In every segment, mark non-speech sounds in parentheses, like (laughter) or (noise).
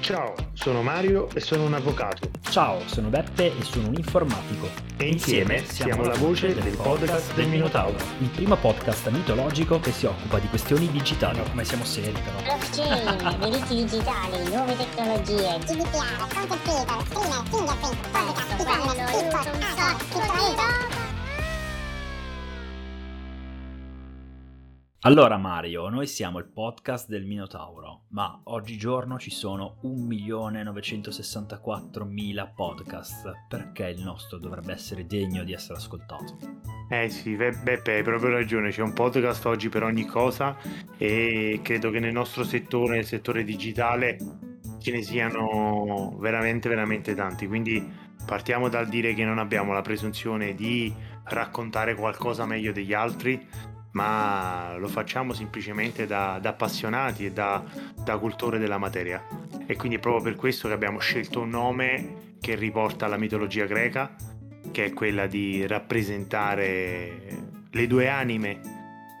Ciao, sono Mario e sono un avvocato. Ciao, sono Beppe e sono un informatico. E insieme siamo la voce del podcast del Minotauro. Il primo podcast mitologico che si occupa di questioni digitali. come siamo seri però. Blockchain, diritti digitali, nuove tecnologie, GDPR, content creator, streamer, fingerprint, podcast, e-commerce, TikTok, Allora Mario, noi siamo il podcast del Minotauro, ma oggigiorno ci sono 1.964.000 podcast. Perché il nostro dovrebbe essere degno di essere ascoltato? Eh sì, Beppe, hai proprio ragione, c'è un podcast oggi per ogni cosa e credo che nel nostro settore, nel settore digitale, ce ne siano veramente, veramente tanti. Quindi partiamo dal dire che non abbiamo la presunzione di raccontare qualcosa meglio degli altri, ma lo facciamo semplicemente da, da appassionati e da, da cultori della materia. E quindi è proprio per questo che abbiamo scelto un nome che riporta alla mitologia greca, che è quella di rappresentare le due anime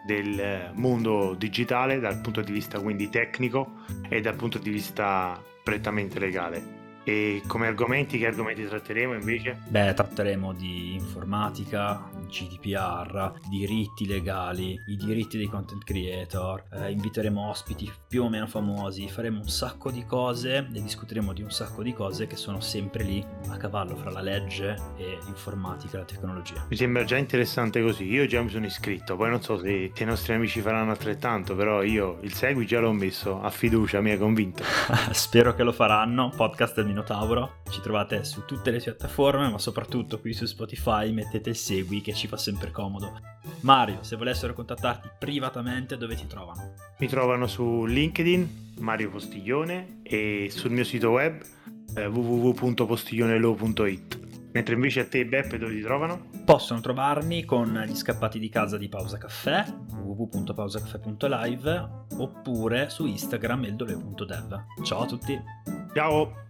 del mondo digitale dal punto di vista quindi tecnico e dal punto di vista prettamente legale. E come argomenti, che argomenti tratteremo invece? Beh, tratteremo di informatica, GDPR, diritti legali, i diritti dei content creator, eh, inviteremo ospiti più o meno famosi, faremo un sacco di cose e discuteremo di un sacco di cose che sono sempre lì a cavallo fra la legge e l'informatica e la tecnologia. Mi sembra già interessante così, io già mi sono iscritto, poi non so se i nostri amici faranno altrettanto, però io il segui già l'ho messo a fiducia, mi hai convinto. (laughs) Spero che lo faranno, podcast del Minotauro, ci trovate su tutte le piattaforme, ma soprattutto qui su Spotify mettete il segui che ci fa sempre comodo. Mario, se volessero contattarti privatamente, dove ti trovano? Mi trovano su LinkedIn, Mario Postiglione, e sul mio sito web eh, www.postiglionelo.it. Mentre invece a te, Beppe, dove ti trovano? Possono trovarmi con gli scappati di casa di Pausa Caffè, www.pausacaffè.live, oppure su Instagram eldole.dev. Ciao a tutti! Ciao!